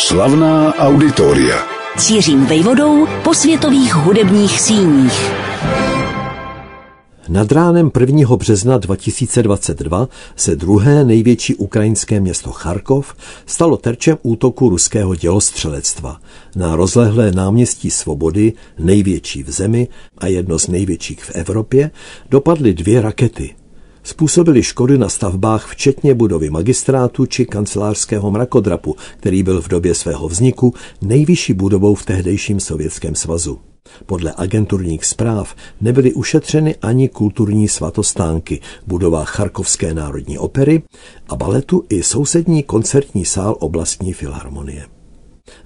Slavná auditoria. Cířím vejvodou po světových hudebních síních. Nad ránem 1. března 2022 se druhé největší ukrajinské město Charkov stalo terčem útoku ruského dělostřelectva. Na rozlehlé náměstí Svobody, největší v zemi a jedno z největších v Evropě, dopadly dvě rakety. Způsobili škody na stavbách včetně budovy magistrátu či kancelářského mrakodrapu, který byl v době svého vzniku nejvyšší budovou v tehdejším Sovětském svazu. Podle agenturních zpráv nebyly ušetřeny ani kulturní svatostánky, budova Charkovské národní opery a baletu i sousední koncertní sál oblastní filharmonie.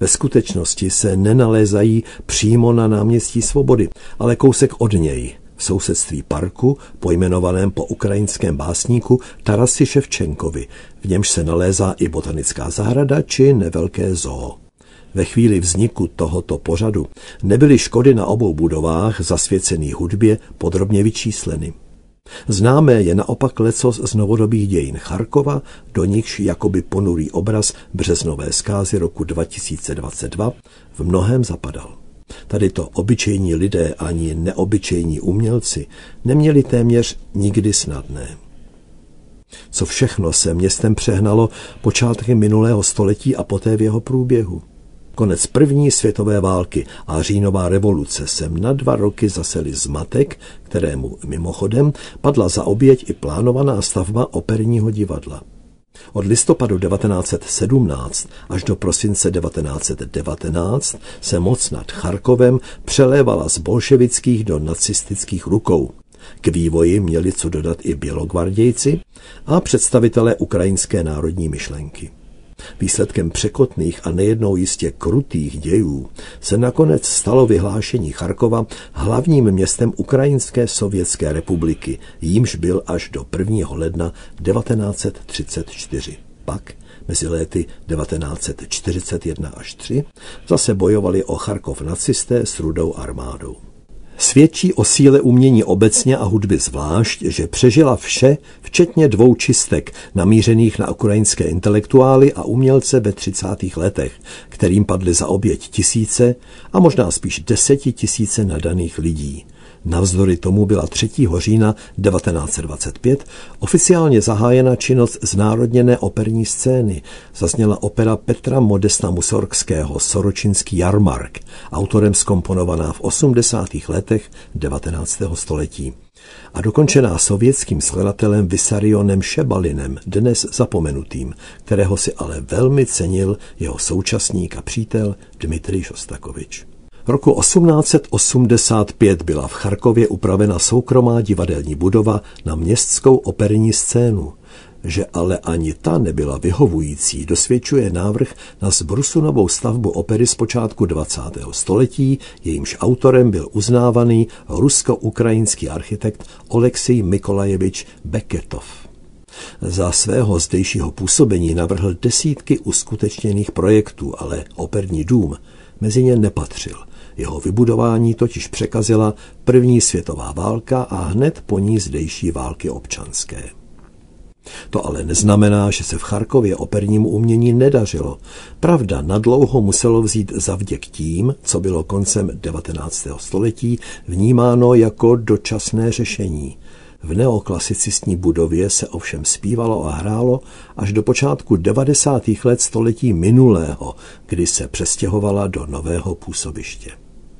Ve skutečnosti se nenalézají přímo na náměstí Svobody, ale kousek od něj, v sousedství parku, pojmenovaném po ukrajinském básníku Tarasi Ševčenkovi, v němž se nalézá i botanická zahrada či nevelké zoo. Ve chvíli vzniku tohoto pořadu nebyly škody na obou budovách zasvěcených hudbě podrobně vyčísleny. Známé je naopak lecos z novodobých dějin Charkova, do nichž jakoby ponurý obraz březnové zkázy roku 2022 v mnohem zapadal. Tady to obyčejní lidé ani neobyčejní umělci neměli téměř nikdy snadné. Co všechno se městem přehnalo počátkem minulého století a poté v jeho průběhu. Konec první světové války a říjnová revoluce sem na dva roky zaseli zmatek, kterému mimochodem padla za oběť i plánovaná stavba operního divadla. Od listopadu 1917 až do prosince 1919 se moc nad Charkovem přelévala z bolševických do nacistických rukou. K vývoji měli co dodat i bělogvardějci a představitelé ukrajinské národní myšlenky. Výsledkem překotných a nejednou jistě krutých dějů se nakonec stalo vyhlášení Charkova hlavním městem Ukrajinské sovětské republiky, jímž byl až do 1. ledna 1934. Pak mezi léty 1941 až 3 zase bojovali o Charkov nacisté s rudou armádou. Svědčí o síle umění obecně a hudby zvlášť, že přežila vše, včetně dvou čistek namířených na ukrajinské intelektuály a umělce ve 30. letech, kterým padly za oběť tisíce a možná spíš desetitisíce nadaných lidí. Navzdory tomu byla 3. října 1925 oficiálně zahájena činnost znárodněné operní scény. Zazněla opera Petra Modesta Musorgského Soročinský jarmark, autorem skomponovaná v 80. letech 19. století a dokončená sovětským skladatelem Vysarionem Šebalinem, dnes zapomenutým, kterého si ale velmi cenil jeho současník a přítel Dmitrij Šostakovič. Roku 1885 byla v Charkově upravena soukromá divadelní budova na městskou operní scénu. Že ale ani ta nebyla vyhovující, dosvědčuje návrh na zbrusunovou stavbu opery z počátku 20. století, jejímž autorem byl uznávaný rusko-ukrajinský architekt Oleksij Mikolajevič Beketov. Za svého zdejšího působení navrhl desítky uskutečněných projektů, ale operní dům mezi ně nepatřil. Jeho vybudování totiž překazila první světová válka a hned po ní zdejší války občanské. To ale neznamená, že se v Charkově opernímu umění nedařilo. Pravda, nadlouho muselo vzít zavděk tím, co bylo koncem 19. století vnímáno jako dočasné řešení. V neoklasicistní budově se ovšem zpívalo a hrálo až do počátku 90. let století minulého, kdy se přestěhovala do nového působiště.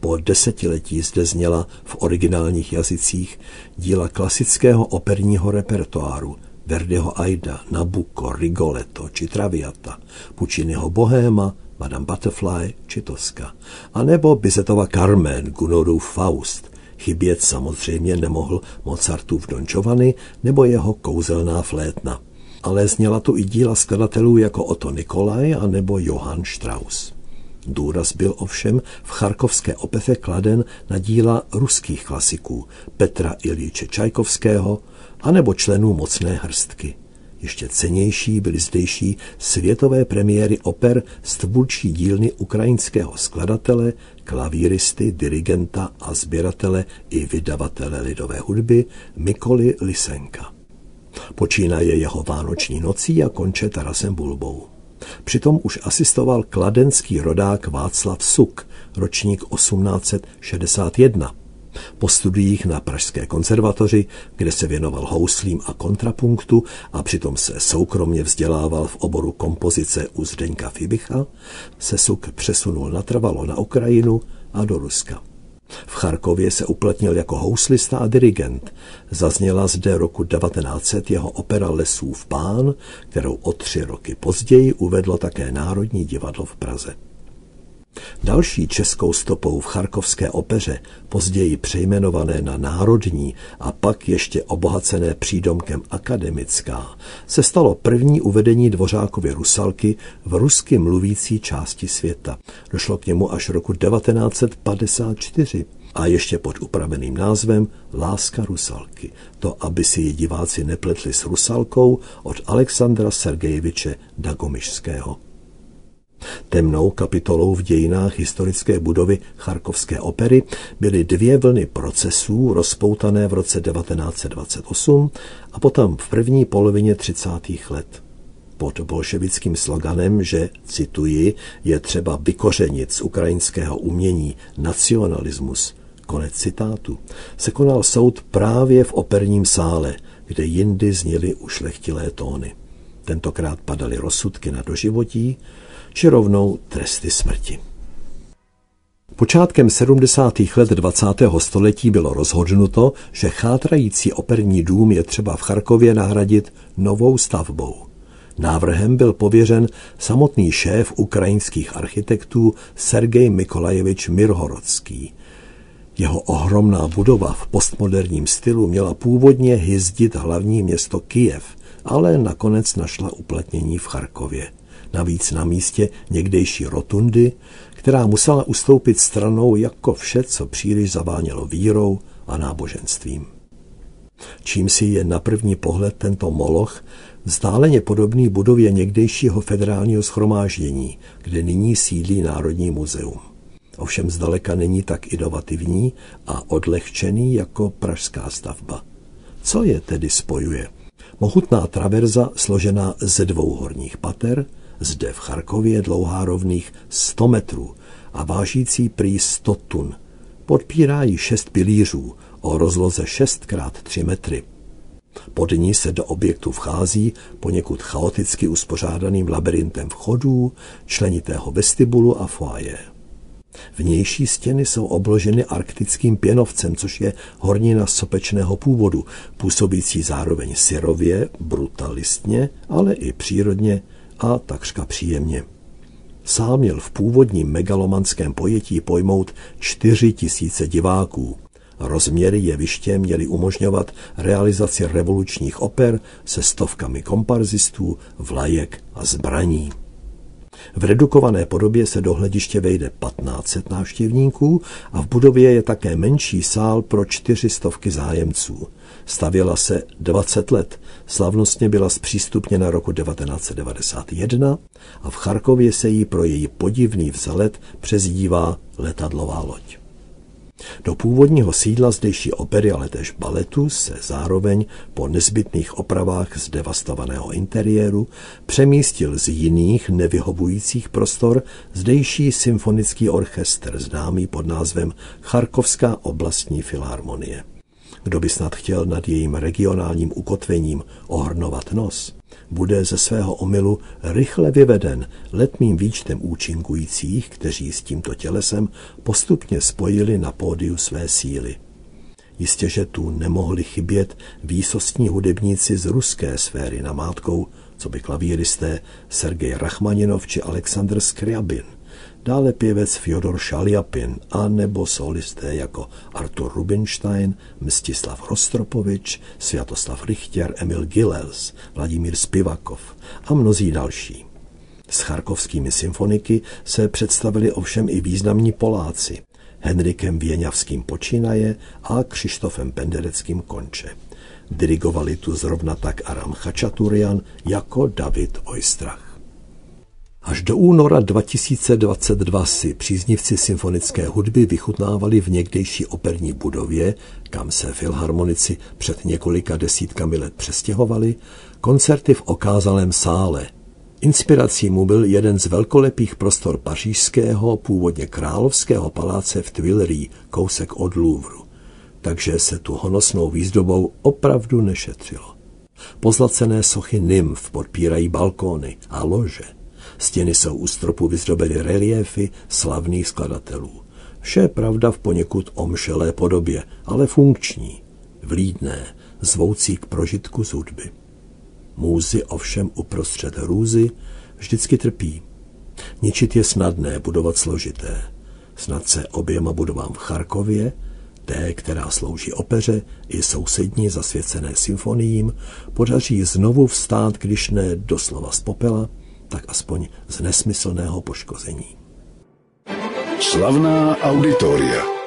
Po desetiletí zde zněla v originálních jazycích díla klasického operního repertoáru Verdiho Aida, Nabucco, Rigoletto či Traviata, Pucciniho Bohéma, Madame Butterfly či Toska, a nebo Bizetova Carmen, Gunodův Faust. Chybět samozřejmě nemohl Mozartův Don Giovanni nebo jeho kouzelná flétna. Ale zněla tu i díla skladatelů jako Otto Nikolaj a nebo Johann Strauss. Důraz byl ovšem v charkovské opeře kladen na díla ruských klasiků Petra Ilíče Čajkovského anebo členů mocné hrstky. Ještě cenější byly zdejší světové premiéry oper z tvůrčí dílny ukrajinského skladatele, klavíristy, dirigenta a sběratele i vydavatele lidové hudby Mikoli Lisenka. Počínaje jeho vánoční nocí a konče Tarasem Bulbou. Přitom už asistoval kladenský rodák Václav Suk, ročník 1861. Po studiích na Pražské konzervatoři, kde se věnoval houslím a kontrapunktu a přitom se soukromně vzdělával v oboru kompozice u Zdeňka Fibicha, se Suk přesunul natrvalo na Ukrajinu a do Ruska. V Charkově se uplatnil jako houslista a dirigent. Zazněla zde roku 1900 jeho opera Lesův pán, kterou o tři roky později uvedlo také Národní divadlo v Praze. Další českou stopou v charkovské opeře, později přejmenované na Národní a pak ještě obohacené přídomkem Akademická, se stalo první uvedení Dvořákovy Rusalky v rusky mluvící části světa. Došlo k němu až roku 1954 a ještě pod upraveným názvem Láska Rusalky. To, aby si ji diváci nepletli s Rusalkou od Alexandra Sergejeviče Dagomišského. Temnou kapitolou v dějinách historické budovy Charkovské opery byly dvě vlny procesů rozpoutané v roce 1928 a potom v první polovině 30. let. Pod bolševickým sloganem, že, cituji, je třeba vykořenit z ukrajinského umění nacionalismus, konec citátu, se konal soud právě v operním sále, kde jindy zněly ušlechtilé tóny. Tentokrát padaly rozsudky na doživotí, či rovnou tresty smrti. Počátkem 70. let 20. století bylo rozhodnuto, že chátrající operní dům je třeba v Charkově nahradit novou stavbou. Návrhem byl pověřen samotný šéf ukrajinských architektů Sergej Mikolajevič Mirhorodský. Jeho ohromná budova v postmoderním stylu měla původně hyzdit hlavní město Kijev, ale nakonec našla uplatnění v Charkově navíc na místě někdejší rotundy, která musela ustoupit stranou jako vše, co příliš zavánělo vírou a náboženstvím. Čím si je na první pohled tento moloch vzdáleně podobný budově někdejšího federálního schromáždění, kde nyní sídlí Národní muzeum. Ovšem zdaleka není tak inovativní a odlehčený jako pražská stavba. Co je tedy spojuje? Mohutná traverza složená ze dvou horních pater – zde v Charkově dlouhá rovných 100 metrů a vážící prý 100 tun. Podpírá ji šest pilířů o rozloze 6 x 3 metry. Pod ní se do objektu vchází poněkud chaoticky uspořádaným labirintem vchodů, členitého vestibulu a foaje. Vnější stěny jsou obloženy arktickým pěnovcem, což je hornina sopečného původu, působící zároveň syrově, brutalistně, ale i přírodně a takřka příjemně. Sám měl v původním megalomanském pojetí pojmout čtyři tisíce diváků. Rozměry jeviště měly umožňovat realizaci revolučních oper se stovkami komparzistů, vlajek a zbraní. V redukované podobě se do hlediště vejde 1500 návštěvníků a v budově je také menší sál pro čtyři stovky zájemců. Stavěla se 20 let, slavnostně byla zpřístupněna roku 1991 a v Charkově se jí pro její podivný vzhled přezdívá letadlová loď. Do původního sídla zdejší opery, ale též baletu se zároveň po nezbytných opravách z devastovaného interiéru přemístil z jiných nevyhovujících prostor zdejší symfonický orchestr známý pod názvem Charkovská oblastní filharmonie. Kdo by snad chtěl nad jejím regionálním ukotvením ohrnovat nos, bude ze svého omylu rychle vyveden letmým výčtem účinkujících, kteří s tímto tělesem postupně spojili na pódiu své síly. Jistě, že tu nemohli chybět výsostní hudebníci z ruské sféry namátkou, co by klavíristé Sergej Rachmaninov či Aleksandr Skriabin dále pěvec Fyodor Šaljapin a nebo solisté jako Artur Rubinstein, Mstislav Rostropovič, Sviatoslav Richtěr, Emil Gilels, Vladimír Spivakov a mnozí další. S charkovskými symfoniky se představili ovšem i významní Poláci, Henrikem Věňavským počínaje a Křištofem Pendereckým konče. Dirigovali tu zrovna tak Aram Chačaturian jako David Oistrach. Až do února 2022 si příznivci symfonické hudby vychutnávali v někdejší operní budově, kam se filharmonici před několika desítkami let přestěhovali, koncerty v okázalém sále. Inspirací mu byl jeden z velkolepých prostor pařížského, původně královského paláce v Tuileries, kousek od Louvru. Takže se tu honosnou výzdobou opravdu nešetřilo. Pozlacené sochy nymf podpírají balkóny a lože. Stěny jsou u stropu vyzdobeny reliéfy slavných skladatelů. Vše pravda v poněkud omšelé podobě, ale funkční, vlídné, zvoucí k prožitku z hudby. Můzy ovšem uprostřed hrůzy vždycky trpí. Ničit je snadné, budovat složité. Snad se oběma budovám v Charkově, té, která slouží opeře, i sousední zasvěcené symfoniím, podaří znovu vstát, když ne doslova z popela, tak aspoň z nesmyslného poškození. Slavná auditoria.